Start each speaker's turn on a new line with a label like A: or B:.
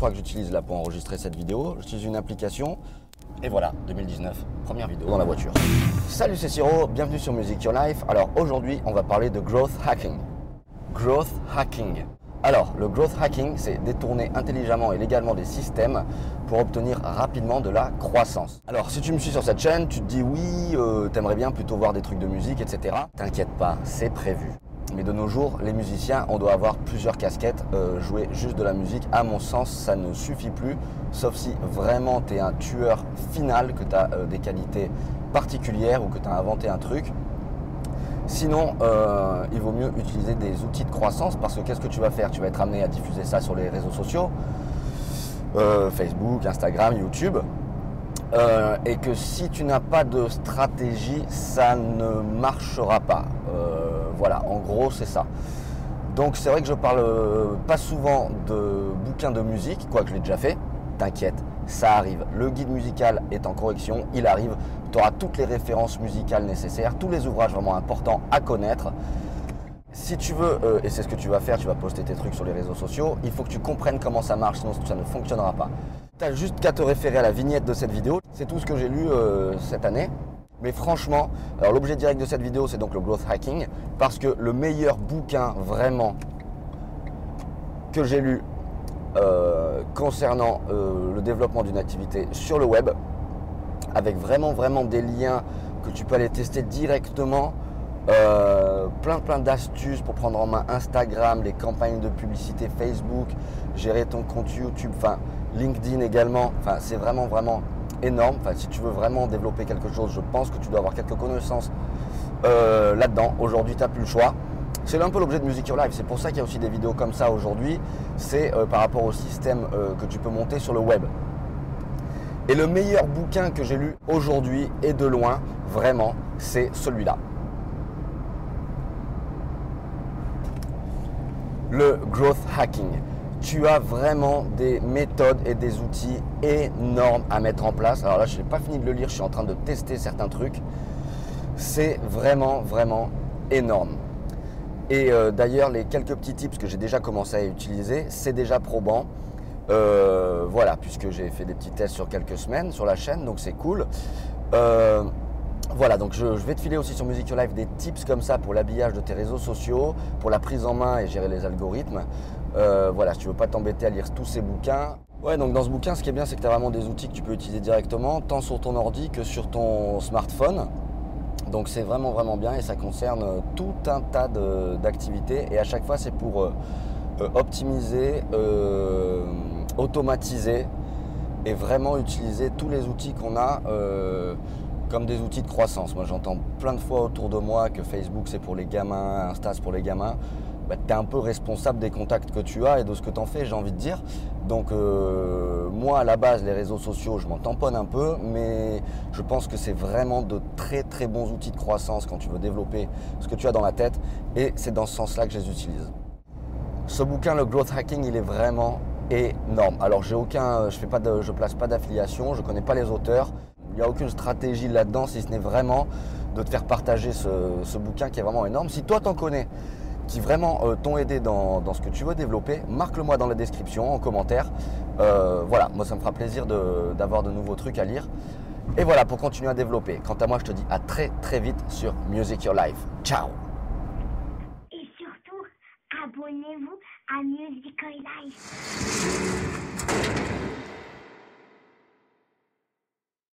A: crois que j'utilise là pour enregistrer cette vidéo. J'utilise une application. Et voilà, 2019, première vidéo dans la voiture. Salut, c'est Siro, bienvenue sur Music Your Life. Alors aujourd'hui, on va parler de growth hacking. Growth hacking. Alors, le growth hacking, c'est détourner intelligemment et légalement des systèmes pour obtenir rapidement de la croissance. Alors, si tu me suis sur cette chaîne, tu te dis oui, euh, t'aimerais bien plutôt voir des trucs de musique, etc. T'inquiète pas, c'est prévu. Mais de nos jours, les musiciens, on doit avoir plusieurs casquettes. Euh, jouer juste de la musique, à mon sens, ça ne suffit plus. Sauf si vraiment tu es un tueur final, que tu as euh, des qualités particulières ou que tu as inventé un truc. Sinon, euh, il vaut mieux utiliser des outils de croissance parce que qu'est-ce que tu vas faire? Tu vas être amené à diffuser ça sur les réseaux sociaux, Facebook, Instagram, YouTube. Et que si tu n'as pas de stratégie, ça ne marchera pas. Voilà, en gros, c'est ça. Donc c'est vrai que je parle euh, pas souvent de bouquins de musique, quoique je l'ai déjà fait. T'inquiète, ça arrive. Le guide musical est en correction, il arrive. Tu auras toutes les références musicales nécessaires, tous les ouvrages vraiment importants à connaître. Si tu veux, euh, et c'est ce que tu vas faire, tu vas poster tes trucs sur les réseaux sociaux, il faut que tu comprennes comment ça marche, sinon ça ne fonctionnera pas. Tu as juste qu'à te référer à la vignette de cette vidéo. C'est tout ce que j'ai lu euh, cette année. Mais franchement, alors l'objet direct de cette vidéo, c'est donc le growth hacking, parce que le meilleur bouquin vraiment que j'ai lu euh, concernant euh, le développement d'une activité sur le web, avec vraiment vraiment des liens que tu peux aller tester directement, plein plein d'astuces pour prendre en main Instagram, les campagnes de publicité Facebook, gérer ton compte YouTube, enfin LinkedIn également. C'est vraiment vraiment énorme. Si tu veux vraiment développer quelque chose, je pense que tu dois avoir quelques connaissances euh, là-dedans. Aujourd'hui, tu n'as plus le choix. C'est un peu l'objet de Music Your Life. C'est pour ça qu'il y a aussi des vidéos comme ça aujourd'hui. C'est euh, par rapport au système euh, que tu peux monter sur le web. Et le meilleur bouquin que j'ai lu aujourd'hui et de loin, vraiment, c'est celui-là. Le growth hacking tu as vraiment des méthodes et des outils énormes à mettre en place. Alors là, je n'ai pas fini de le lire, je suis en train de tester certains trucs. C'est vraiment, vraiment énorme. Et euh, d'ailleurs, les quelques petits tips que j'ai déjà commencé à utiliser, c'est déjà probant. Euh, voilà, puisque j'ai fait des petits tests sur quelques semaines sur la chaîne, donc c'est cool. Euh, voilà, donc je, vais te filer aussi sur Music Your Life des tips comme ça pour l'habillage de tes réseaux sociaux, pour la prise en main et gérer les algorithmes. Euh, voilà, si tu veux pas t'embêter à lire tous ces bouquins. Ouais, donc dans ce bouquin, ce qui est bien, c'est que tu as vraiment des outils que tu peux utiliser directement, tant sur ton ordi que sur ton smartphone. Donc c'est vraiment vraiment bien et ça concerne tout un tas d'activités et à chaque fois c'est pour euh, euh, optimiser, automatiser et vraiment utiliser tous les outils qu'on a comme des outils de croissance. Moi j'entends plein de fois autour de moi que Facebook c'est pour les gamins, Insta c'est pour les gamins. Bah, tu es un peu responsable des contacts que tu as et de ce que tu en fais, j'ai envie de dire. Donc euh, moi, à la base, les réseaux sociaux, je m'en tamponne un peu, mais je pense que c'est vraiment de très très bons outils de croissance quand tu veux développer ce que tu as dans la tête, et c'est dans ce sens-là que je les utilise. Ce bouquin, le growth hacking, il est vraiment énorme. Alors j'ai aucun, je je place pas d'affiliation, je connais pas les auteurs. Il n'y a aucune stratégie là-dedans, si ce n'est vraiment de te faire partager ce, bouquin qui est vraiment énorme. Si toi t'en connais, qui vraiment euh, t'ont aidé dans, ce que tu veux développer, marque-le moi dans la description, en commentaire. Euh, voilà, moi ça me fera plaisir d'avoir de, nouveaux trucs à lire. Et voilà, pour continuer à développer. Quant à moi, je te dis à très très vite sur Music Your Life. Ciao
B: Et surtout, abonnez-vous à Music Your Life.